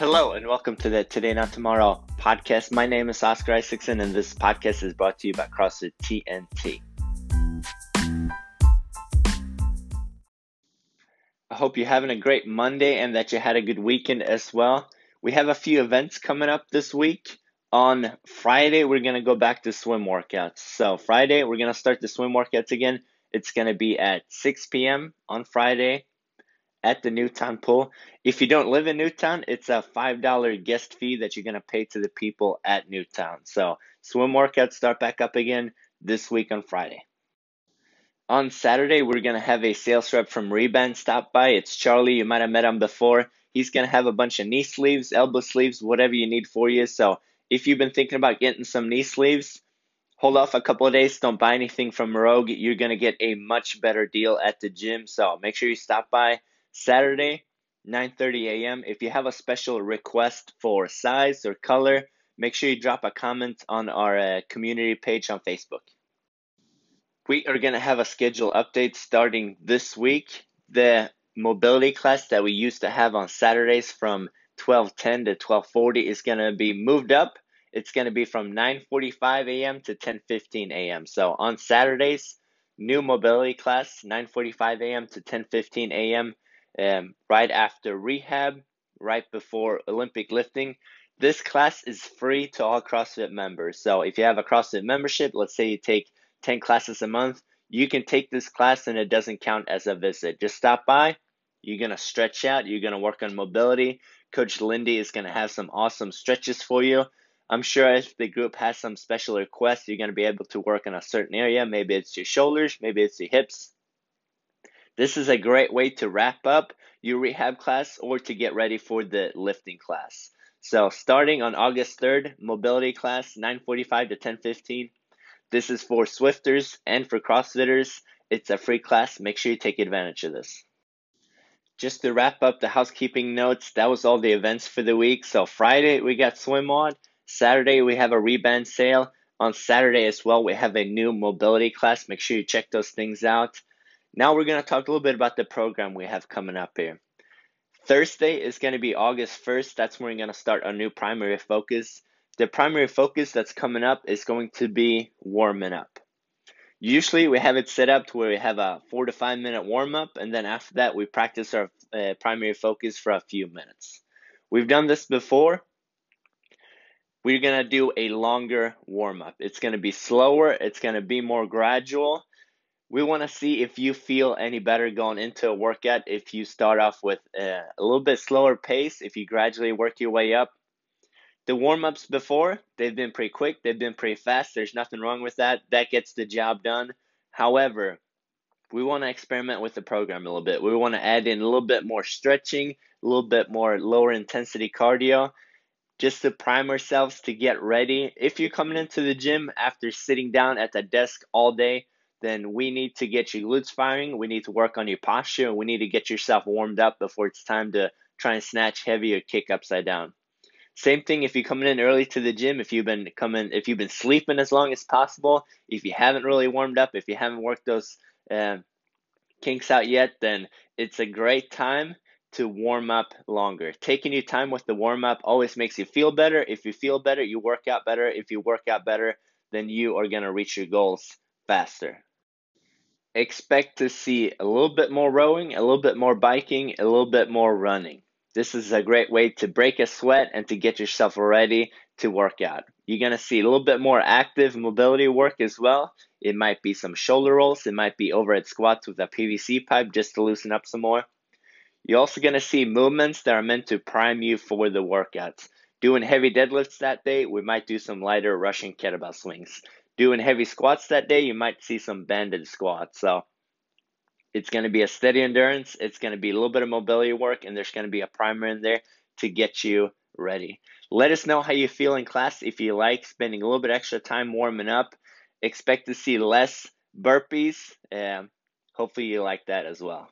Hello and welcome to the Today Not Tomorrow podcast. My name is Oscar Isaacson and this podcast is brought to you by CrossFit TNT. I hope you're having a great Monday and that you had a good weekend as well. We have a few events coming up this week. On Friday, we're going to go back to swim workouts. So, Friday, we're going to start the swim workouts again. It's going to be at 6 p.m. on Friday at the Newtown pool. If you don't live in Newtown, it's a $5 guest fee that you're going to pay to the people at Newtown. So, swim workouts start back up again this week on Friday. On Saturday, we're going to have a sales rep from Rehband stop by. It's Charlie. You might have met him before. He's going to have a bunch of knee sleeves, elbow sleeves, whatever you need for you. So, if you've been thinking about getting some knee sleeves, hold off a couple of days. Don't buy anything from Rogue. You're going to get a much better deal at the gym. So make sure you stop by Saturday, 9:30 a.m. If you have a special request for size or color, make sure you drop a comment on our uh, community page on Facebook. We are going to have a schedule update starting this week. The mobility class that we used to have on Saturdays from 12:10 to 12:40 is going to be moved up. It's going to be from 9:45 a.m. to 10:15 a.m. So on Saturdays, new mobility class 9:45 a.m. to 10:15 a.m. Um, right after rehab, right before Olympic lifting. This class is free to all CrossFit members. So if you have a CrossFit membership, let's say you take 10 classes a month, you can take this class and it doesn't count as a visit. Just stop by. You're going to stretch out. You're going to work on mobility. Coach Lindy is going to have some awesome stretches for you. I'm sure if the group has some special requests, you're going to be able to work in a certain area. Maybe it's your shoulders, maybe it's your hips. This is a great way to wrap up your rehab class or to get ready for the lifting class. So starting on August 3rd, mobility class 9:45 to 10:15. This is for Swifters and for CrossFitters. It's a free class. Make sure you take advantage of this just to wrap up the housekeeping notes, that was all the events for the week. So Friday we got SwimWOD. Saturday we have a Rehband sale. On Saturday as well, we have a new mobility class. Make sure you check those things out. Now we're going to talk a little bit about the program we have coming up here. Thursday is going to be August 1st. That's when we're going to start our new primary focus. The primary focus that's coming up is going to be warming up. Usually we have it set up to where we have a four to five minute warm up, and then after that we practice our uh, primary focus for a few minutes. We've done this before. We're gonna do a longer warm up. It's gonna be slower. It's gonna be more gradual. We want to see if you feel any better going into a workout if you start off with a, a little bit slower pace, if you gradually work your way up, the warm ups before, they've been pretty quick, they've been pretty fast. There's nothing wrong with that. That gets the job done. However, we want to experiment with the program a little bit. We want to add in a little bit more stretching, a little bit more lower intensity cardio, just to prime ourselves to get ready. If you're coming into the gym after sitting down at the desk all day, then we need to get your glutes firing. We need to work on your posture. We need to get yourself warmed up before it's time to try and snatch heavy or kick upside down. Same thing if you're coming in early to the gym, if you've been coming, if you've been sleeping as long as possible, if you haven't really warmed up, if you haven't worked those uh, kinks out yet, then it's a great time to warm up longer. Taking your time with the warm up always makes you feel better. If you feel better, you work out better. If you work out better, then you are going to reach your goals faster. Expect to see a little bit more rowing, a little bit more biking, a little bit more running. This is a great way to break a sweat and to get yourself ready to work out. You're going to see a little bit more active mobility work as well. It might be some shoulder rolls, it might be overhead squats with a PVC pipe just to loosen up some more. You're also going to see movements that are meant to prime you for the workouts. Doing heavy deadlifts that day, we might do some lighter Russian kettlebell swings. Doing heavy squats that day, you might see some banded squats. So it's going to be a steady endurance. It's going to be a little bit of mobility work, and there's going to be a primer in there to get you ready. Let us know how you feel in class. If you like spending a little bit extra time warming up, expect to see less burpees. Um, hopefully, you like that as well.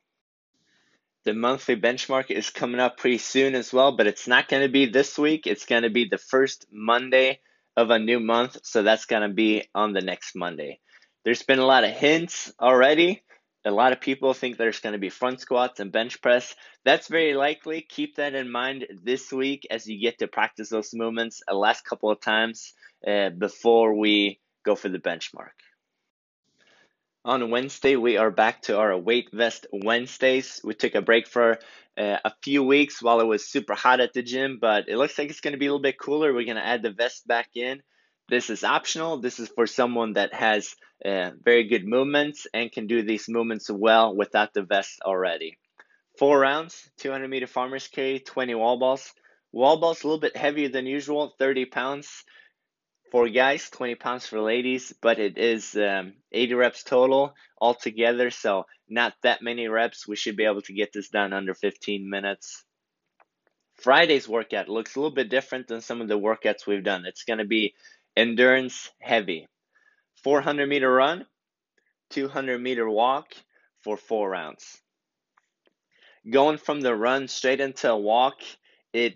The monthly benchmark is coming up pretty soon as well, but it's not going to be this week. It's going to be the first Monday of a new month, so that's going to be on the next Monday. There's been a lot of hints already A lot of people think there's going to be front squats and bench press. That's very likely. Keep that in mind this week as you get to practice those movements a last couple of times uh, before we go for the benchmark. On Wednesday, we are back to our weight vest Wednesdays. We took a break for uh, a few weeks while it was super hot at the gym, but it looks like it's going to be a little bit cooler. We're going to add the vest back in. This is optional. This is for someone that has uh, very good movements and can do these movements well without the vest already. Four rounds, 200 meter farmer's carry, 20 wall balls. Wall balls a little bit heavier than usual, 30 pounds for guys, 20 pounds for ladies, but it is um, 80 reps total altogether, so not that many reps. We should be able to get this done under 15 minutes. Friday's workout looks a little bit different than some of the workouts we've done. It's going to be endurance heavy 400 meter run, 200 meter walk for four rounds. Going from the run straight into a walk, it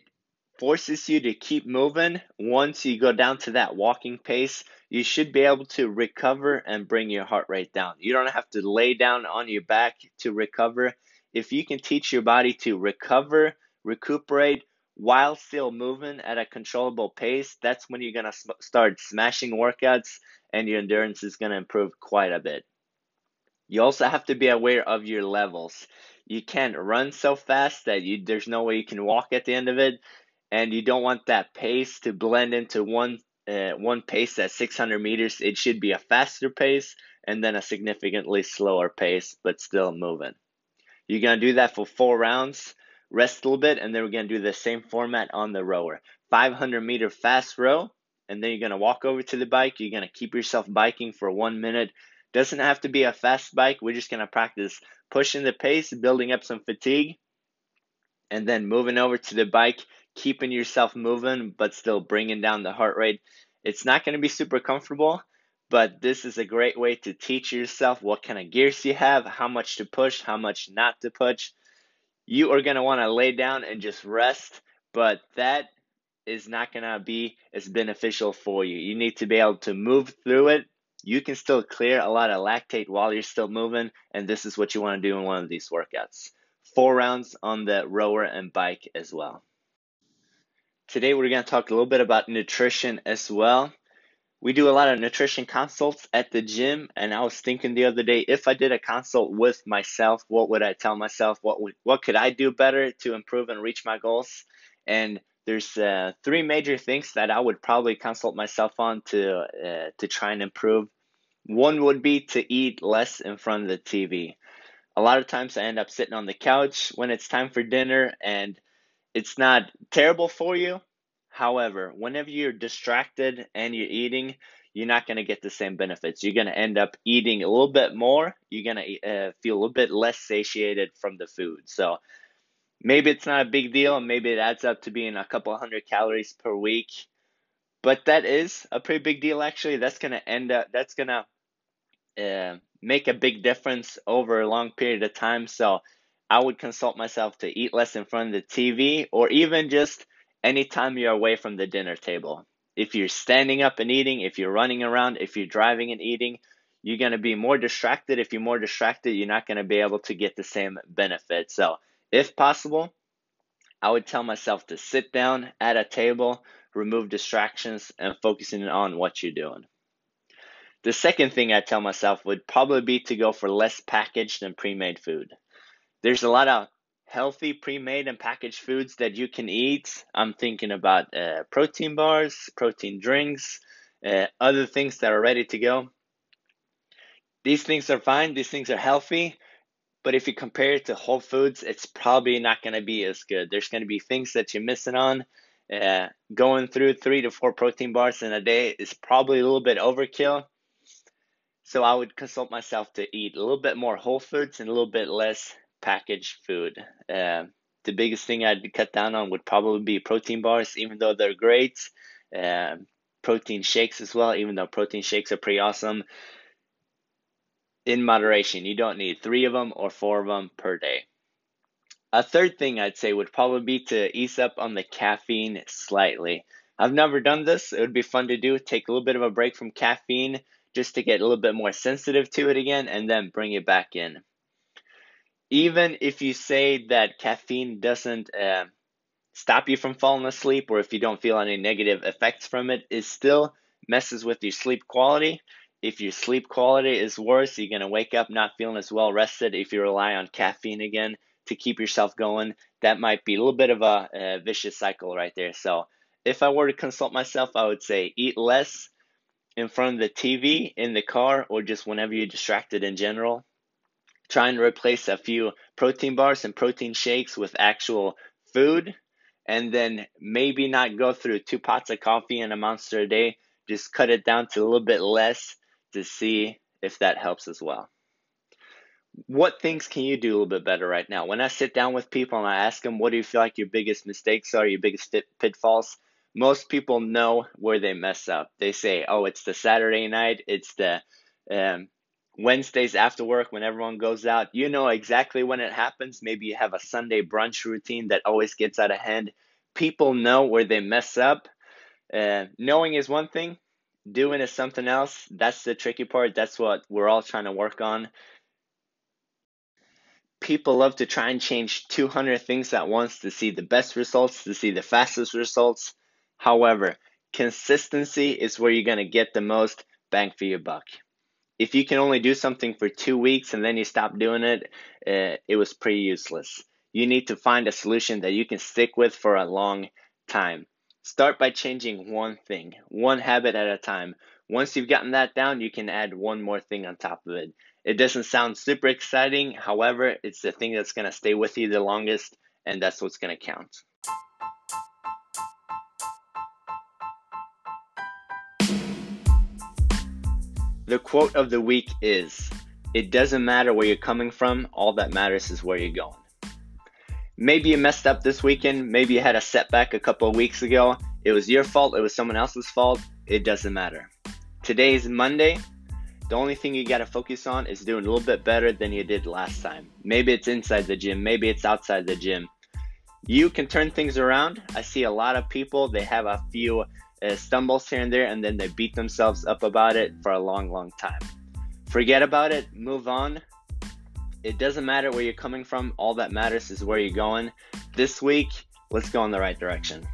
forces you to keep moving. Once you go down to that walking pace, you should be able to recover and bring your heart rate down. You don't have to lay down on your back to recover. If you can teach your body to recover, recuperate while still moving at a controllable pace, that's when you're going to sm- start smashing workouts and your endurance is going to improve quite a bit. You also have to be aware of your levels. You can't run so fast that you there's no way you can walk at the end of it and you don't want that pace to blend into one uh, one pace at 600 meters. It should be a faster pace and then a significantly slower pace, but still moving. You're gonna do that for four rounds. Rest a little bit, and then we're gonna do the same format on the rower. 500 meter fast row, and then you're gonna walk over to the bike. You're gonna keep yourself biking for one minute. Doesn't have to be a fast bike. We're just gonna practice pushing the pace, building up some fatigue, and then moving over to the bike keeping yourself moving but still bringing down the heart rate. It's not going to be super comfortable, but this is a great way to teach yourself what kind of gears you have, how much to push, how much not to push. You are going to want to lay down and just rest, but that is not going to be as beneficial for you. You need to be able to move through it. You can still clear a lot of lactate while you're still moving, and this is what you want to do in one of these workouts. Four rounds on the rower and bike as well. Today we're going to talk a little bit about nutrition as well. We do a lot of nutrition consults at the gym, and I was thinking the other day if I did a consult with myself, what would I tell myself? What would, what could I do better to improve and reach my goals? And there's uh, three major things that I would probably consult myself on to uh, to try and improve. One would be to eat less in front of the TV. A lot of times I end up sitting on the couch when it's time for dinner and it's not terrible for you. However, whenever you're distracted and you're eating, you're not going to get the same benefits. You're going to end up eating a little bit more. You're going to uh, feel a little bit less satiated from the food. So maybe it's not a big deal, and maybe it adds up to being a couple hundred calories per week. But that is a pretty big deal, actually. That's going to end up, that's going to uh, make a big difference over a long period of time. So I would consult myself to eat less in front of the TV or even just anytime you're away from the dinner table. If you're standing up and eating, if you're running around, if you're driving and eating, you're going to be more distracted. If you're more distracted, you're not going to be able to get the same benefit. So, if possible, I would tell myself to sit down at a table, remove distractions, and focusing on what you're doing. The second thing I tell myself would probably be to go for less packaged and pre made food. There's a lot of healthy pre-made and packaged foods that you can eat. I'm thinking about uh, protein bars, protein drinks, uh, other things that are ready to go. These things are fine. These things are healthy. But if you compare it to whole foods, it's probably not going to be as good. There's going to be things that you're missing on. Uh, going through three to four protein bars in a day is probably a little bit overkill. So I would consult myself to eat a little bit more whole foods and a little bit less packaged food. Uh, the biggest thing I'd cut down on would probably be protein bars, even though they're great. Uh, protein shakes as well, even though protein shakes are pretty awesome. In moderation, you don't need three of them or four of them per day. A third thing I'd say would probably be to ease up on the caffeine slightly. I've never done this. It would be fun to do. Take a little bit of a break from caffeine just to get a little bit more sensitive to it again and then bring it back in. Even if you say that caffeine doesn't uh, stop you from falling asleep or if you don't feel any negative effects from it, it still messes with your sleep quality. If your sleep quality is worse, you're going to wake up not feeling as well rested. If you rely on caffeine again to keep yourself going, that might be a little bit of a, a vicious cycle right there. So, if I were to consult myself, I would say eat less in front of the TV, in the car, or just whenever you're distracted in general. Try and replace a few protein bars and protein shakes with actual food and then maybe not go through two pots of coffee and a monster a day. Just cut it down to a little bit less to see if that helps as well. What things can you do a little bit better right now? When I sit down with people and I ask them, what do you feel like your biggest mistakes are, your biggest pitfalls? Most people know where they mess up. They say, oh, it's the Saturday night, it's the um, Wednesdays after work when everyone goes out, you know exactly when it happens. Maybe you have a Sunday brunch routine that always gets out of hand. People know where they mess up. Uh, knowing is one thing, doing is something else. That's the tricky part. That's what we're all trying to work on. People love to try and change 200 things at once to see the best results, to see the fastest results. However, consistency is where you're going to get the most bang for your buck if you can only do something for two weeks and then you stop doing it, uh, it was pretty useless. You need to find a solution that you can stick with for a long time. Start by changing one thing, one habit at a time. Once you've gotten that down, you can add one more thing on top of it. It doesn't sound super exciting, however, it's the thing that's going to stay with you the longest, and that's what's going to count. The quote of the week is It doesn't matter where you're coming from, all that matters is where you're going. Maybe you messed up this weekend, maybe you had a setback a couple of weeks ago. It was your fault, it was someone else's fault. It doesn't matter. Today is Monday. The only thing you got to focus on is doing a little bit better than you did last time. Maybe it's inside the gym, maybe it's outside the gym. You can turn things around. I see a lot of people, they have a few uh, stumbles here and there, and then they beat themselves up about it for a long, long time. Forget about it, move on. It doesn't matter where you're coming from, all that matters is where you're going. This week, let's go in the right direction.